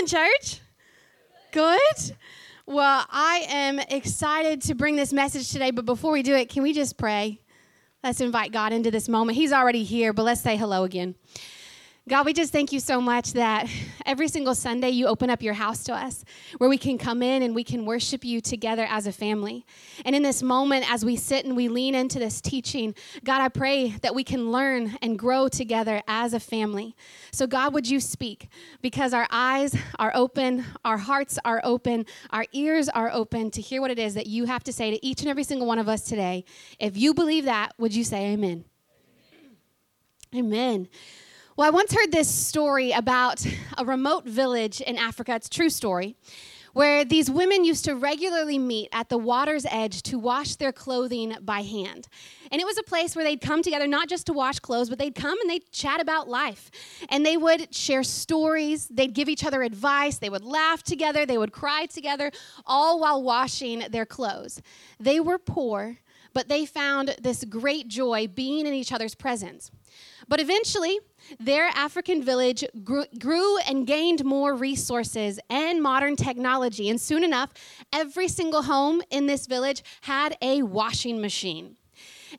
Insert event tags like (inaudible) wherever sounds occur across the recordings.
doing, church? Good? Well, I am excited to bring this message today, but before we do it, can we just pray? Let's invite God into this moment. He's already here, but let's say hello again. God, we just thank you so much that every single Sunday you open up your house to us where we can come in and we can worship you together as a family. And in this moment, as we sit and we lean into this teaching, God, I pray that we can learn and grow together as a family. So, God, would you speak? Because our eyes are open, our hearts are open, our ears are open to hear what it is that you have to say to each and every single one of us today. If you believe that, would you say amen? Amen. amen. Well, I once heard this story about a remote village in Africa. It's true story. Where these women used to regularly meet at the water's edge to wash their clothing by hand. And it was a place where they'd come together not just to wash clothes, but they'd come and they'd chat about life. And they would share stories, they'd give each other advice, they would laugh together, they would cry together, all while washing their clothes. They were poor, but they found this great joy being in each other's presence. But eventually, their African village grew, grew, and gained more resources and modern technology. And soon enough, every single home in this village had a washing machine.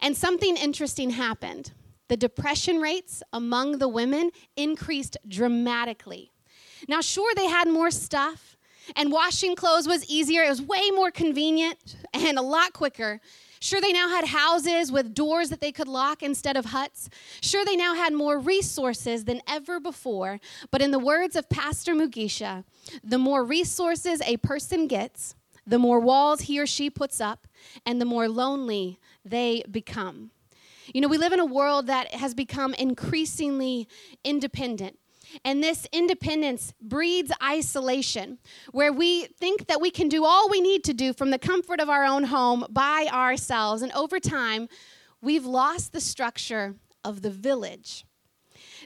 And something interesting happened. The depression rates among the women increased dramatically. Now, sure, they had more stuff, and washing clothes was easier. It was way more convenient and a lot quicker. Sure, they now had houses with doors that they could lock instead of huts. Sure, they now had more resources than ever before. But in the words of Pastor Mugisha, the more resources a person gets, the more walls he or she puts up, and the more lonely they become. You know, we live in a world that has become increasingly independent. And this independence breeds isolation, where we think that we can do all we need to do from the comfort of our own home by ourselves. And over time, we've lost the structure of the village.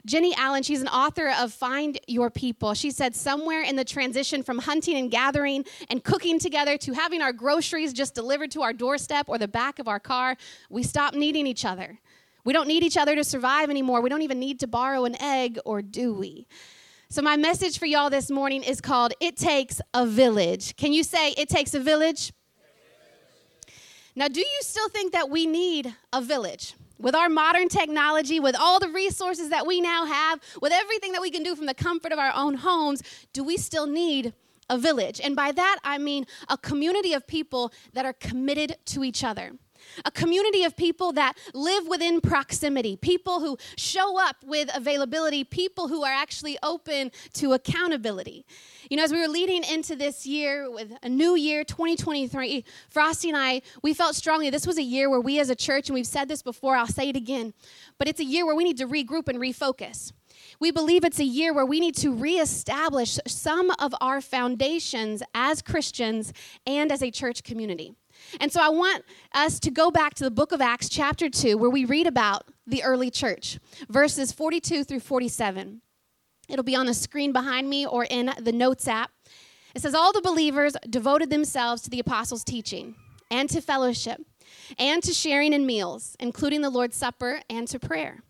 Jennie Allen, she's an author of Find Your People. She said, somewhere in the transition from hunting and gathering and cooking together to having our groceries just delivered to our doorstep or the back of our car, we stopped needing each other. We don't need each other to survive anymore. We don't even need to borrow an egg, or do we? So, my message for y'all this morning is called It Takes a Village. Can you say, It Takes a Village? Now, do you still think that we need a village? With our modern technology, with all the resources that we now have, with everything that we can do from the comfort of our own homes, do we still need a village? And by that, I mean a community of people that are committed to each other a community of people that live within proximity, people who show up with availability, people who are actually open to accountability. You know, as we were leading into this year with a new year, 2023, Frosty and I, we felt strongly this was a year where we as a church, and we've said this before, I'll say it again, but it's a year where we need to regroup and refocus. We believe it's a year where we need to reestablish some of our foundations as Christians and as a church community. And so I want us to go back to the book of Acts, chapter 2, where we read about the early church, verses 42 through 47. It'll be on the screen behind me or in the notes app. It says, All the believers devoted themselves to the apostles' teaching and to fellowship and to sharing in meals, including the Lord's Supper and to prayer.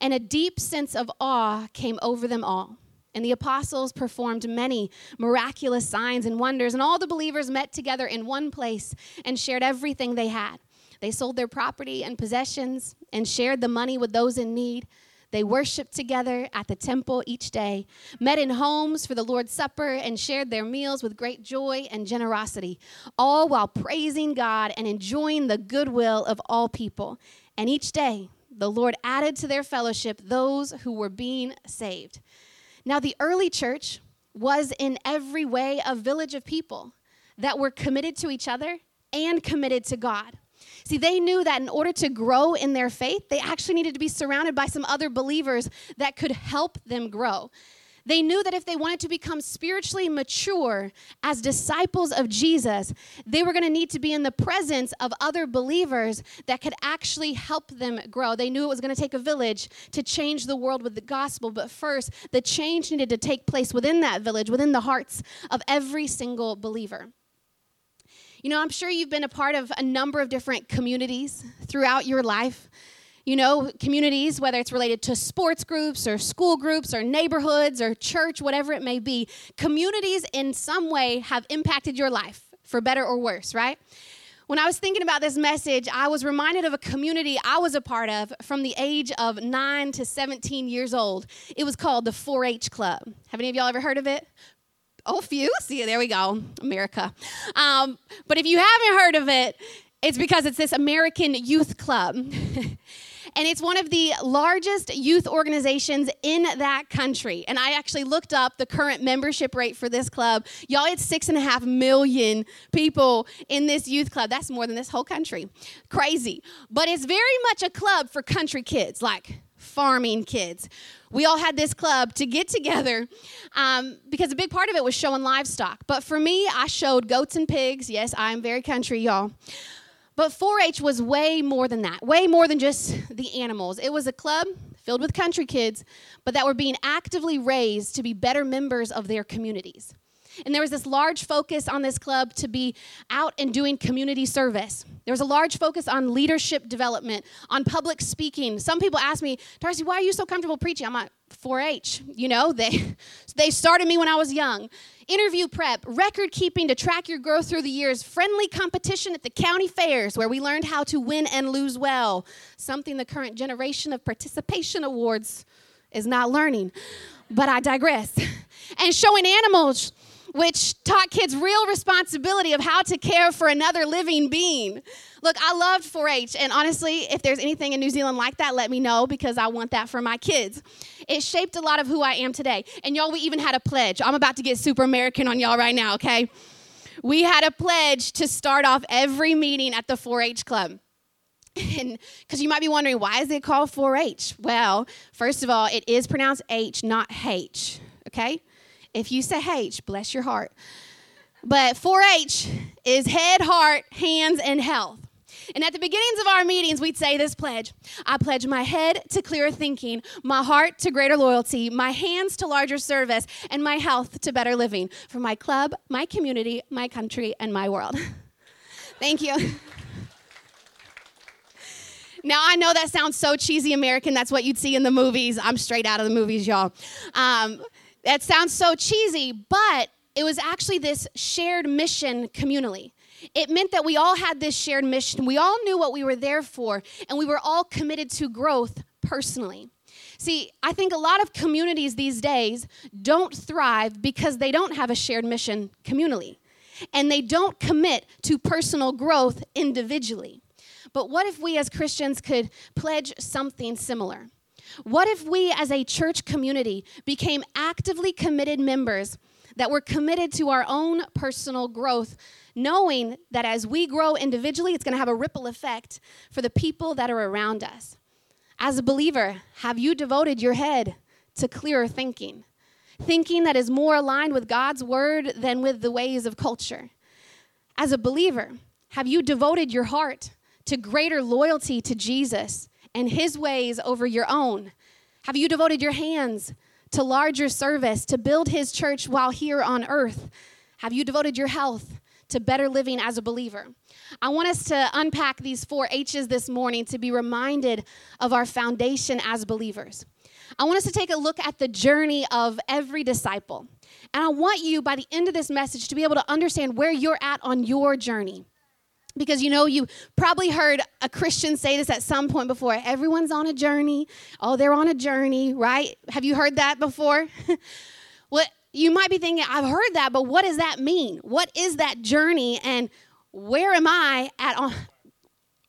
And a deep sense of awe came over them all. And the apostles performed many miraculous signs and wonders, and all the believers met together in one place and shared everything they had. They sold their property and possessions and shared the money with those in need. They worshiped together at the temple each day, met in homes for the Lord's Supper, and shared their meals with great joy and generosity, all while praising God and enjoying the goodwill of all people. And each day, the Lord added to their fellowship those who were being saved. Now, the early church was in every way a village of people that were committed to each other and committed to God. See, they knew that in order to grow in their faith, they actually needed to be surrounded by some other believers that could help them grow. They knew that if they wanted to become spiritually mature as disciples of Jesus, they were going to need to be in the presence of other believers that could actually help them grow. They knew it was going to take a village to change the world with the gospel, but first, the change needed to take place within that village, within the hearts of every single believer. You know, I'm sure you've been a part of a number of different communities throughout your life. You know, communities, whether it's related to sports groups or school groups or neighborhoods or church, whatever it may be, communities in some way have impacted your life for better or worse, right? When I was thinking about this message, I was reminded of a community I was a part of from the age of 9 to 17 years old. It was called the 4 H Club. Have any of y'all ever heard of it? Oh, few. See, there we go, America. Um, but if you haven't heard of it, it's because it's this American youth club. (laughs) and it's one of the largest youth organizations in that country. And I actually looked up the current membership rate for this club. Y'all, it's six and a half million people in this youth club. That's more than this whole country. Crazy. But it's very much a club for country kids, like farming kids. We all had this club to get together um, because a big part of it was showing livestock. But for me, I showed goats and pigs. Yes, I am very country, y'all. But 4 H was way more than that, way more than just the animals. It was a club filled with country kids, but that were being actively raised to be better members of their communities. And there was this large focus on this club to be out and doing community service. There was a large focus on leadership development, on public speaking. Some people ask me, Darcy, why are you so comfortable preaching? I'm like, 4-H. You know, (laughs) they they started me when I was young. Interview prep, record keeping to track your growth through the years, friendly competition at the county fairs where we learned how to win and lose well. Something the current generation of participation awards is not learning. But I digress. (laughs) And showing animals which taught kids real responsibility of how to care for another living being. Look, I loved 4 H, and honestly, if there's anything in New Zealand like that, let me know because I want that for my kids. It shaped a lot of who I am today. And y'all, we even had a pledge. I'm about to get super American on y'all right now, okay? We had a pledge to start off every meeting at the 4 H club. (laughs) And because you might be wondering, why is it called 4 H? Well, first of all, it is pronounced H, not H, okay? If you say H, bless your heart. But 4 H is head, heart, hands, and health. And at the beginnings of our meetings, we'd say this pledge I pledge my head to clearer thinking, my heart to greater loyalty, my hands to larger service, and my health to better living for my club, my community, my country, and my world. (laughs) Thank you. Now, I know that sounds so cheesy American. That's what you'd see in the movies. I'm straight out of the movies, y'all. Um, that sounds so cheesy, but it was actually this shared mission communally. It meant that we all had this shared mission. We all knew what we were there for, and we were all committed to growth personally. See, I think a lot of communities these days don't thrive because they don't have a shared mission communally, and they don't commit to personal growth individually. But what if we as Christians could pledge something similar? What if we as a church community became actively committed members that were committed to our own personal growth, knowing that as we grow individually, it's going to have a ripple effect for the people that are around us? As a believer, have you devoted your head to clearer thinking? Thinking that is more aligned with God's word than with the ways of culture? As a believer, have you devoted your heart to greater loyalty to Jesus and his ways over your own? Have you devoted your hands to larger service, to build his church while here on earth? Have you devoted your health to better living as a believer? I want us to unpack these four H's this morning to be reminded of our foundation as believers. I want us to take a look at the journey of every disciple. And I want you, by the end of this message, to be able to understand where you're at on your journey. Because you know, you probably heard a Christian say this at some point before everyone's on a journey. Oh, they're on a journey, right? Have you heard that before? (laughs) well, you might be thinking, I've heard that, but what does that mean? What is that journey? And where am I at on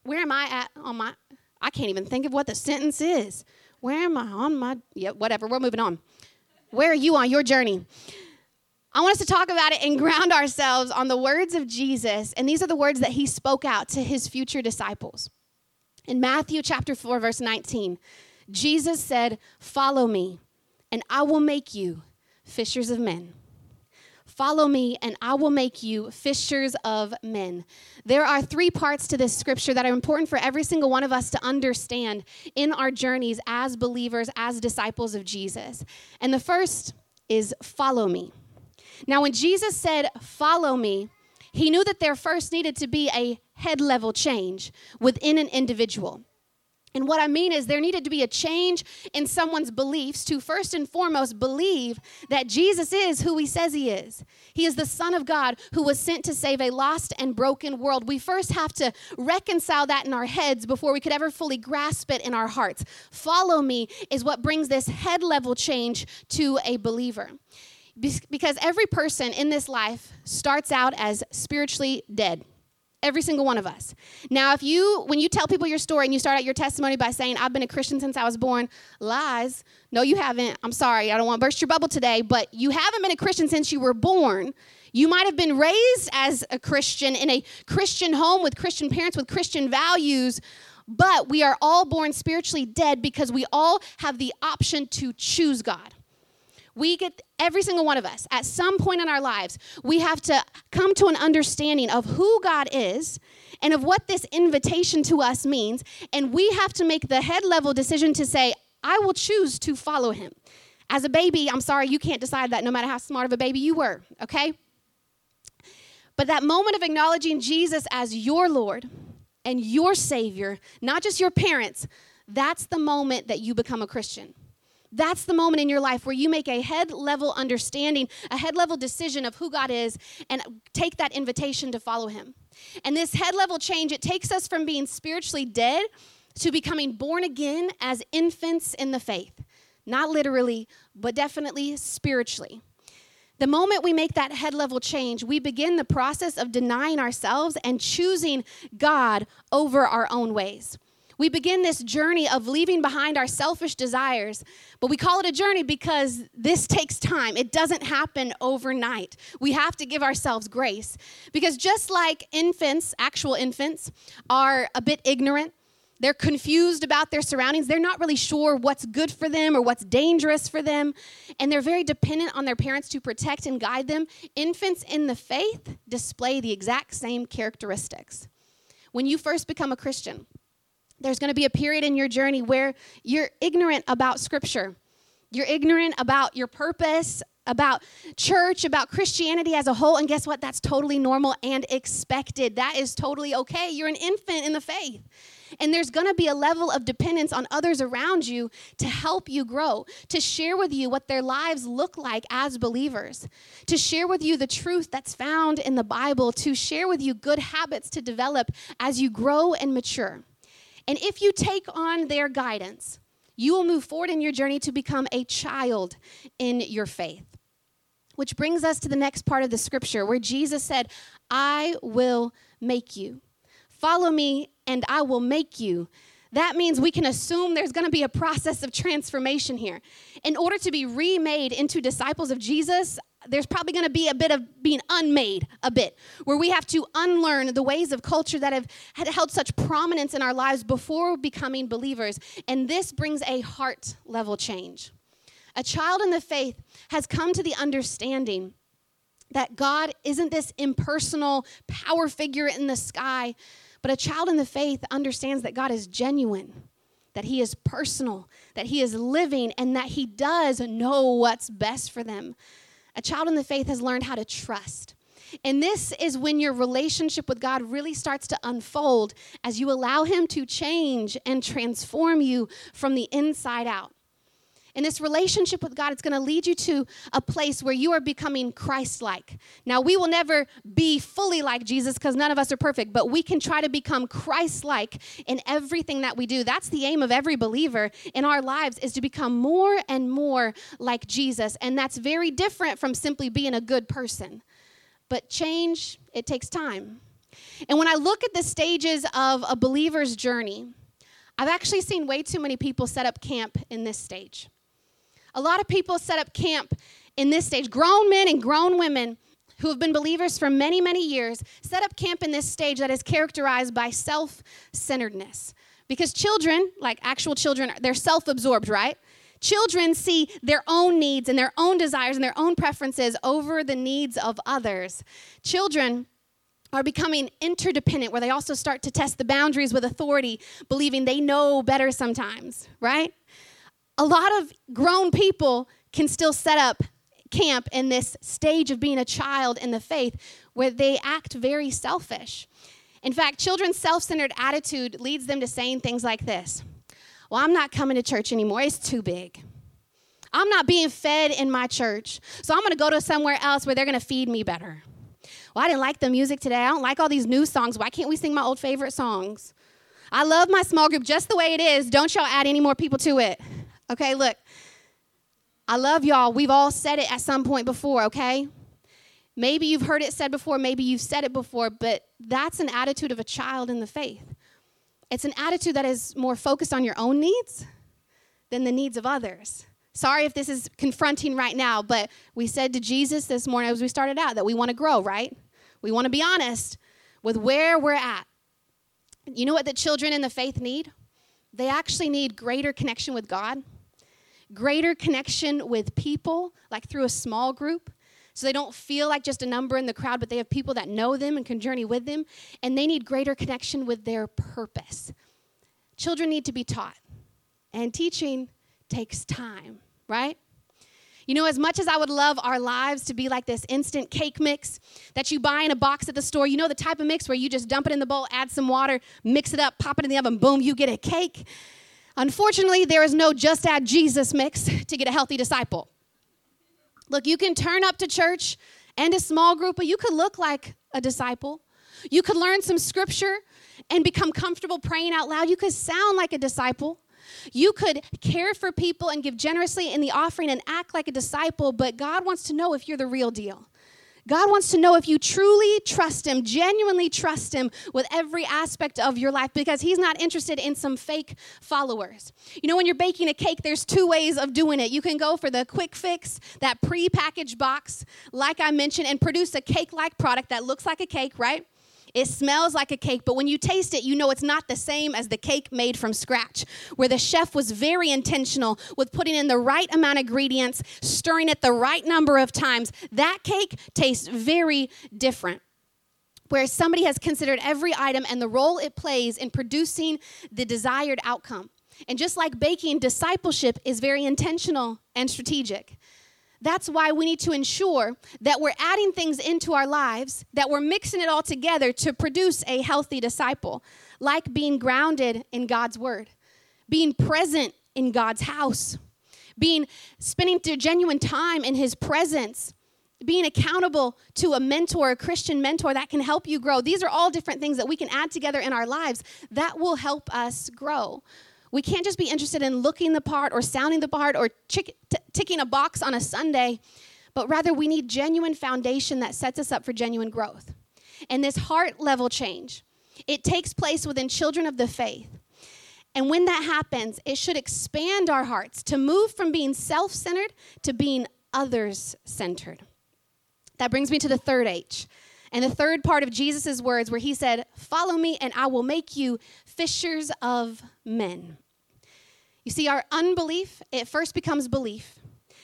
where am I at on my I can't even think of what the sentence is. Where am I on my yeah, whatever, we're moving on. Where are you on your journey? I want us to talk about it and (laughs) ground ourselves on the words of Jesus. And these are the words that he spoke out to his future disciples. In Matthew chapter 4, verse 19, Jesus said, Follow me, and I will make you fishers of men. Follow me, and I will make you fishers of men. There are three parts to this scripture that are important for every single one of us to understand in our journeys as believers, as disciples of Jesus. And the first is follow me. Now, when Jesus said, Follow me, he knew that there first needed to be a head level change within an individual. And what I mean is, there needed to be a change in someone's beliefs to first and foremost believe that Jesus is who he says he is. He is the Son of God who was sent to save a lost and broken world. We first have to reconcile that in our heads before we could ever fully grasp it in our hearts. Follow me is what brings this head level change to a believer. Because every person in this life starts out as spiritually dead. Every single one of us. Now, if you, when you tell people your story and you start out your testimony by saying, I've been a Christian since I was born, lies. No, you haven't. I'm sorry. I don't want to burst your bubble today, but you haven't been a Christian since you were born. You might have been raised as a Christian in a Christian home with Christian parents with Christian values, but we are all born spiritually dead because we all have the option to choose God. We get, every single one of us, at some point in our lives, we have to come to an understanding of who God is and of what this invitation to us means. And we have to make the head level decision to say, I will choose to follow him. As a baby, I'm sorry, you can't decide that no matter how smart of a baby you were, okay? But that moment of acknowledging Jesus as your Lord and your Savior, not just your parents, that's the moment that you become a Christian. That's the moment in your life where you make a head level understanding, a head level decision of who God is, and take that invitation to follow Him. And this head level change, it takes us from being spiritually dead to becoming born again as infants in the faith. Not literally, but definitely spiritually. The moment we make that head level change, we begin the process of denying ourselves and choosing God over our own ways. We begin this journey of leaving behind our selfish desires, but we call it a journey because this takes time. It doesn't happen overnight. We have to give ourselves grace because just like infants, actual infants, are a bit ignorant, they're confused about their surroundings. They're not really sure what's good for them or what's dangerous for them. And they're very dependent on their parents to protect and guide them. Infants in the faith display the exact same characteristics. When you first become a Christian, there's going to be a period in your journey where you're ignorant about Scripture. You're ignorant about your purpose, about church, about Christianity as a whole. And guess what? That's totally normal and expected. That is totally okay. You're an infant in the faith. And there's going to be a level of dependence on others around you to help you grow, to share with you what their lives look like as believers, to share with you the truth that's found in the Bible, to share with you good habits to develop as you grow and mature. And if you take on their guidance, you will move forward in your journey to become a child in your faith. Which brings us to the next part of the scripture where Jesus said, I will make you. Follow me, and I will make you. That means we can assume there's going to be a process of transformation here. In order to be remade into disciples of Jesus, there's probably going to be a bit of being unmade a bit where we have to unlearn the ways of culture that have had held such prominence in our lives before becoming believers and this brings a heart level change a child in the faith has come to the understanding that god isn't this impersonal power figure in the sky but a child in the faith understands that god is genuine that he is personal that he is living and that he does know what's best for them a child in the faith has learned how to trust. And this is when your relationship with God really starts to unfold as you allow Him to change and transform you from the inside out. In this relationship with God, it's going to lead you to a place where you are becoming Christ like. Now, we will never be fully like Jesus because none of us are perfect, but we can try to become Christ like in everything that we do. That's the aim of every believer in our lives is to become more and more like Jesus. And that's very different from simply being a good person. But change, it takes time. And when I look at the stages of a believer's journey, I've actually seen way too many people set up camp in this stage. A lot of people set up camp in this stage. Grown men and grown women who have been believers for many, many years set up camp in this stage that is characterized by self centeredness. Because children, like actual children, they're self absorbed, right? Children see their own needs and their own desires and their own preferences over the needs of others. Children are becoming interdependent, where they also start to test the boundaries with authority, believing they know better sometimes, right? A lot of grown people can still set up camp in this stage of being a child in the faith where they act very selfish. In fact, children's self centered attitude leads them to saying things like this Well, I'm not coming to church anymore. It's too big. I'm not being fed in my church. So I'm to go to somewhere else where they're to feed me better. Well, I didn't like the music today. I don't like all these new songs. Why can't we sing my old favorite songs? I love my small group just the way it is. Don't y'all add any more people to it. Okay, look. I love y'all. We've all said it at some point before, okay? Maybe you've heard it said before, maybe you've said it before, but that's an attitude of a child in the faith. It's an attitude that is more focused on your own needs than the needs of others. Sorry if this is confronting right now, but we said to Jesus this morning as we started out that we want to grow, right? We want to be honest with where we're at. You know what the children in the faith need? They actually need greater connection with God, greater connection with people, like through a small group. So they don't feel like just a number in the crowd, but they have people that know them and can journey with them. And they need greater connection with their purpose. Children need to be taught. And teaching takes time, right? You know, as much as I would love our lives to be like this instant cake mix that you buy in a box at the store, you know, the type of mix where you just dump it in the bowl, add some water, mix it up, pop it in the oven, boom, you get a cake. Unfortunately, there is no just add Jesus mix (laughs) to get a healthy disciple. Look, you can turn up to church and a small group, but you could look like a disciple. You could learn some scripture and become comfortable praying out loud. You could sound like a disciple. You could care for people and give generously in the offering and act like a disciple, but God wants to know if you're the real deal. God wants to know if you truly trust Him, genuinely trust Him with every aspect of your life because He's not interested in some fake followers. You know, when you're baking a cake, there's two ways of doing it. You can go for the quick fix, that pre packaged box, like I mentioned, and produce a cake like product that looks like a cake, right? It smells like a cake, but when you taste it, you know it's not the same as the cake made from scratch, where the chef was very intentional with putting in the right amount of ingredients, stirring it the right number of times. That cake tastes very different. Where somebody has considered every item and the role it plays in producing the desired outcome. And just like baking, discipleship is very intentional and strategic. That's why we need to ensure that we're adding things into our lives, that we're mixing it all together to produce a healthy disciple, like being grounded in God's word, being present in God's house, being spending genuine time in his presence, being accountable to a mentor, a Christian mentor that can help you grow. These are all different things that we can add together in our lives that will help us grow. We can't just be interested in looking the part or sounding the part or t- ticking a box on a Sunday, but rather we need genuine foundation that sets us up for genuine growth. And this heart level change, it takes place within children of the faith. And when that happens, it should expand our hearts to move from being self centered to being others centered. That brings me to the third H. And the third part of Jesus' words, where he said, Follow me, and I will make you fishers of men. You see, our unbelief, it first becomes belief.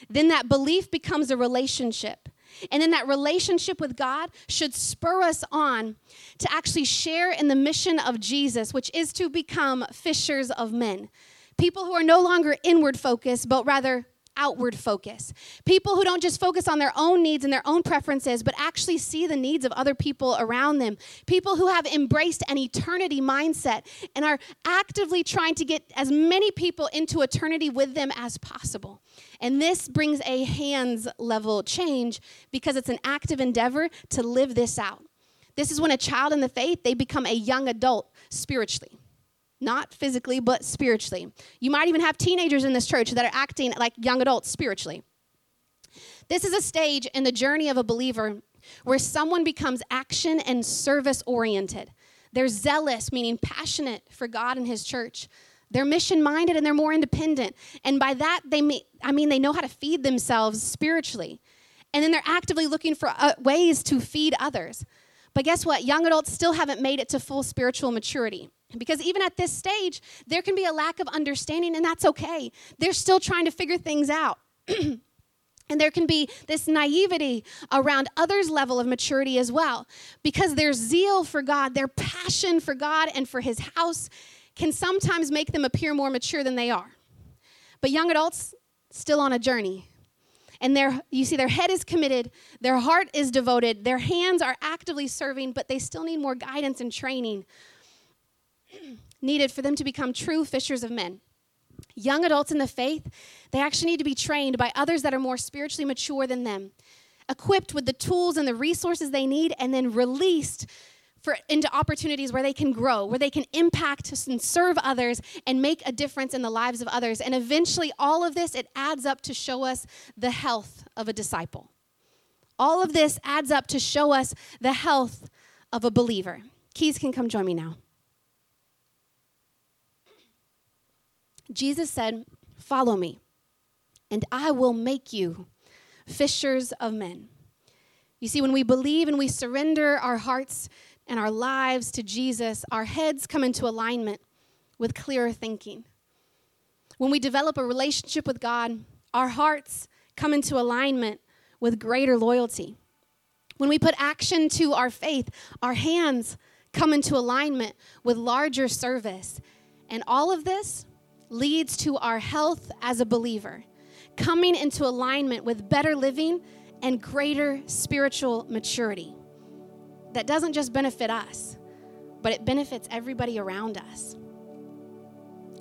Then that belief becomes a relationship. And then that relationship with God should spur us on to actually share in the mission of Jesus, which is to become fishers of men. People who are no longer inward focused, but rather outward focus. People who don't just focus on their own needs and their own preferences, but actually see the needs of other people around them. People who have embraced an eternity mindset and are actively trying to get as many people into eternity with them as possible. And this brings a hands level change because it's an active endeavor to live this out. This is when a child in the faith, they become a young adult spiritually not physically, but spiritually. You might even have teenagers in this church that are acting like young adults spiritually. This is a stage in the journey of a believer where someone becomes action and service oriented. They're zealous, meaning passionate for God and His church. They're mission minded and they're more independent. And by that, they may, I mean, they know how to feed themselves spiritually. And then they're actively looking for uh, ways to feed others. But guess what? Young adults still haven't made it to full spiritual maturity. Because even at this stage, there can be a lack of understanding, and that's okay. They're still trying to figure things out. (clears throat) and there can be this naivety around others' level of maturity as well. Because their zeal for God, their passion for God and for His house can sometimes make them appear more mature than they are. But young adults, still on a journey. And their, you see, their head is committed, their heart is devoted, their hands are actively serving, but they still need more guidance and training needed for them to become true fishers of men. Young adults in the faith, they actually need to be trained by others that are more spiritually mature than them, equipped with the tools and the resources they need, and then released for, into opportunities where they can grow, where they can impact and serve others and make a difference in the lives of others. And eventually, all of this, it adds up to show us the health of a disciple. All of this adds up to show us the health of a believer. Keys can come join me now. Jesus said, Follow me, and I will make you fishers of men. You see, when we believe and we surrender our hearts and our lives to Jesus, our heads come into alignment with clearer thinking. When we develop a relationship with God, our hearts come into alignment with greater loyalty. When we put action to our faith, our hands come into alignment with larger service. And all of this leads to our health as a believer, coming into alignment with better living and greater spiritual maturity. That doesn't just benefit us, but it benefits everybody around us.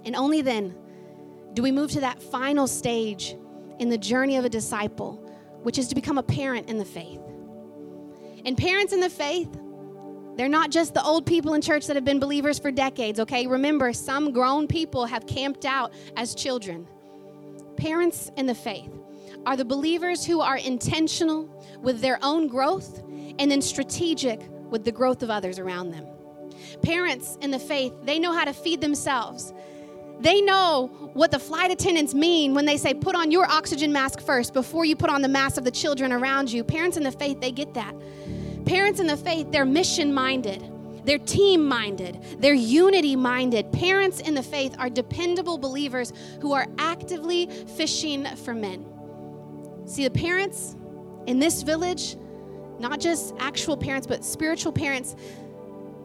And only then do we move to that final stage in the journey of a disciple, which is to become a parent in the faith. And parents in the faith, they're not just the old people in church that have been believers for decades, okay? Remember, some grown people have camped out as children. Parents in the faith are the believers who are intentional with their own growth and then strategic with the growth of others around them. Parents in the faith, they know how to feed themselves. They know what the flight attendants mean when they say, put on your oxygen mask first before you put on the mask of the children around you. Parents in the faith, they get that. Parents in the faith, they're mission minded, they're team minded, they're unity minded. Parents in the faith are dependable believers who are actively fishing for men. See, the parents in this village, not just actual parents, but spiritual parents,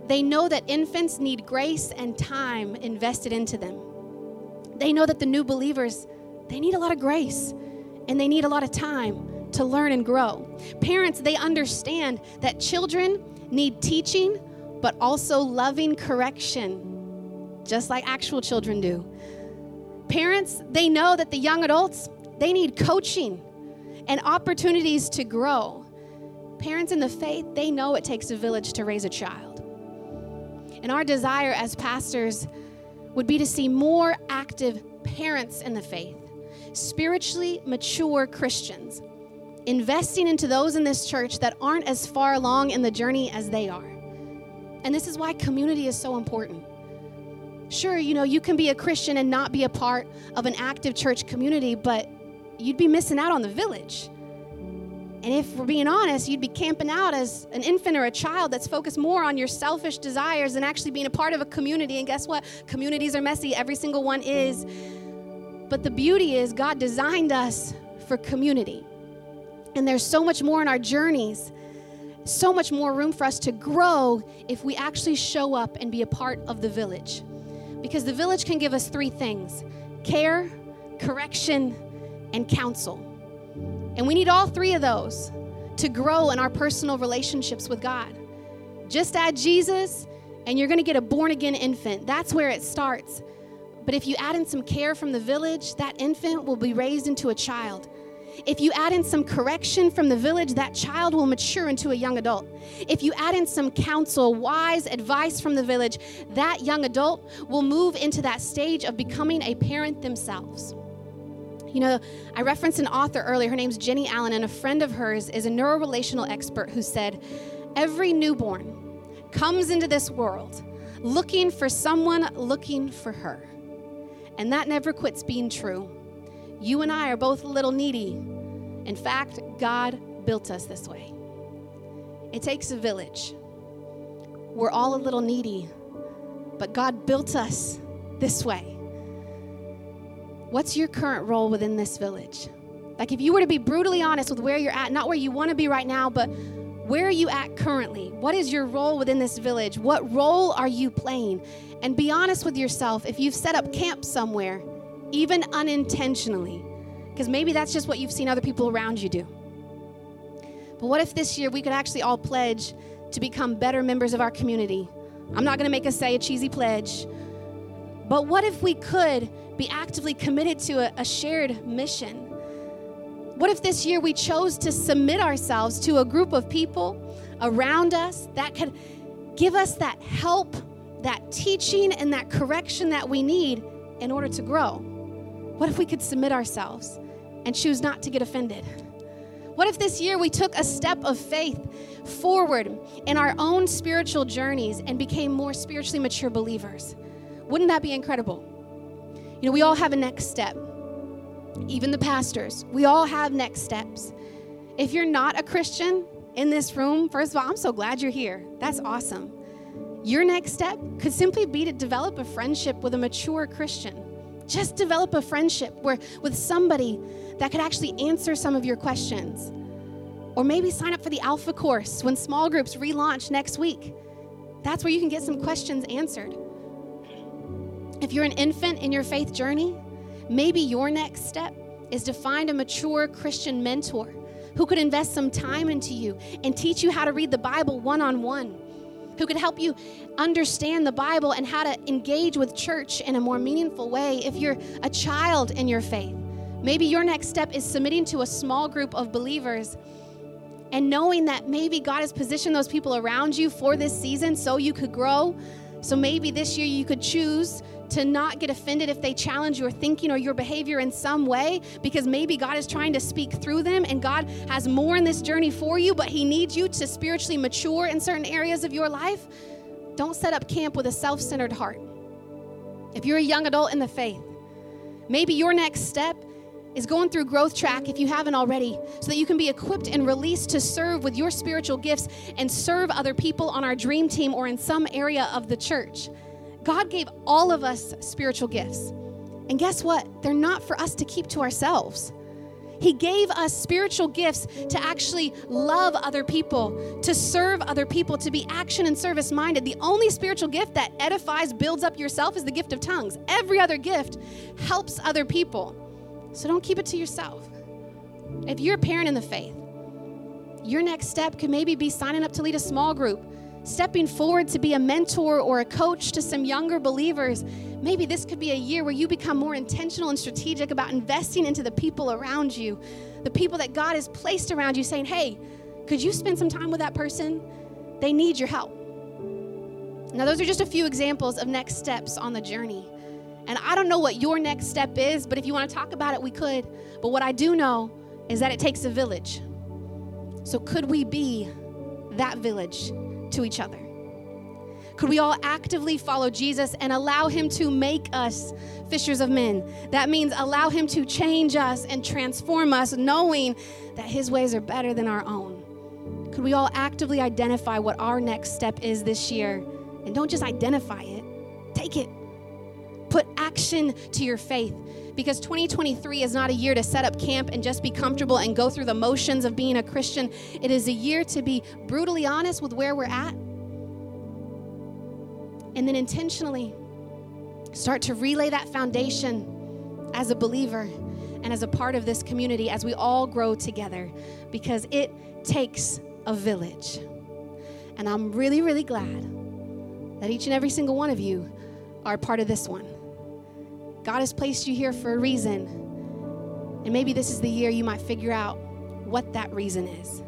they know that infants need grace and time invested into them. They know that the new believers, they need a lot of grace and they need a lot of time to learn and grow. Parents, they understand that children need teaching, but also loving correction, just like actual children do. Parents, they know that the young adults, they need coaching and opportunities to grow. Parents in the faith, they know it takes a village to raise a child. And our desire as pastors would be to see more active parents in the faith, spiritually mature Christians investing into those in this church that aren't as far along in the journey as they are. And this is why community is so important. Sure, you know, you can be a Christian and not be a part of an active church community, but you'd be missing out on the village. And if we're being honest, you'd be camping out as an infant or a child that's focused more on your selfish desires than actually being a part of a community. And guess what? Communities are messy, every single one is. But the beauty is, God designed us for community. And there's so much more in our journeys, so much more room for us to grow if we actually show up and be a part of the village. Because the village can give us three things care, correction, and counsel. And we need all three of those to grow in our personal relationships with God. Just add Jesus, and you're going to get a born again infant. That's where it starts. But if you add in some care from the village, that infant will be raised into a child. If you add in some correction from the village, that child will mature into a young adult. If you add in some counsel, wise advice from the village, that young adult will move into that stage of becoming a parent themselves. You know, I referenced an author earlier. Her name's Jennie Allen, and a friend of hers is a neurorelational expert who said, Every newborn comes into this world looking for someone looking for her. And that never quits being true. You and I are both a little needy. In fact, God built us this way. It takes a village. We're all a little needy, but God built us this way. What's your current role within this village? Like, if you were to be brutally honest with where you're at, not where you want to be right now, but where are you at currently? What is your role within this village? What role are you playing? And be honest with yourself. If you've set up camp somewhere, even unintentionally, because maybe that's just what you've seen other people around you do. But what if this year we could actually all pledge to become better members of our community? I'm not going to make us say a cheesy pledge, but what if we could be actively committed to a, a shared mission? What if this year we chose to submit ourselves to a group of people around us that could give us that help, that teaching, and that correction that we need in order to grow? What if we could submit ourselves and choose not to get offended? What if this year we took a step of faith forward in our own spiritual journeys and became more spiritually mature believers? Wouldn't that be incredible? You know, we all have a next step. Even the pastors, we all have next steps. If you're not a Christian in this room, first of all, I'm so glad you're here. That's awesome. Your next step could simply be to develop a friendship with a mature Christian. Just develop a friendship where, with somebody that could actually answer some of your questions. Or maybe sign up for the Alpha course when small groups relaunch next week. That's where you can get some questions answered. If you're an infant in your faith journey, maybe your next step is to find a mature Christian mentor who could invest some time into you and teach you how to read the Bible one on one, who could help you understand the Bible and how to engage with church in a more meaningful way. If you're a child in your faith, Maybe your next step is submitting to a small group of believers and knowing that maybe God has positioned those people around you for this season so you could grow. So maybe this year you could choose to not get offended if they challenge your thinking or your behavior in some way because maybe God is trying to speak through them and God has more in this journey for you, but He needs you to spiritually mature in certain areas of your life. Don't set up camp with a self centered heart. If you're a young adult in the faith, maybe your next step is going through Growth Track if you haven't already, so that you can be equipped and released to serve with your spiritual gifts and serve other people on our dream team or in some area of the church. God gave all of us spiritual gifts. And guess what? They're not for us to keep to ourselves. He gave us spiritual gifts to actually love other people, to serve other people, to be action and service minded. The only spiritual gift that edifies, builds up yourself is the gift of tongues. Every other gift helps other people. So don't keep it to yourself. If you're a parent in the faith, your next step could maybe be signing up to lead a small group, stepping forward to be a mentor or a coach to some younger believers. Maybe this could be a year where you become more intentional and strategic about investing into the people around you, the people that God has placed around you, saying, Hey, could you spend some time with that person? They need your help. Now, those are just a few examples of next steps on the journey. And I don't know what your next step is, but if you want to talk about it, we could. But what I do know is that it takes a village. So could we be that village to each other? Could we all actively follow Jesus and allow Him to make us fishers of men? That means allow Him to change us and transform us, knowing that His ways are better than our own. Could we all actively identify what our next step is this year? And don't just identify it, take it Put action to your faith because 2023 is not a year to set up camp and just be comfortable and go through the motions of being a Christian. It is a year to be brutally honest with where we're at and then intentionally start to relay that foundation as a believer and as a part of this community as we all grow together because it takes a village. And I'm really, really glad that each and every single one of you are part of this one. God has placed you here for a reason. And maybe this is the year you might figure out what that reason is.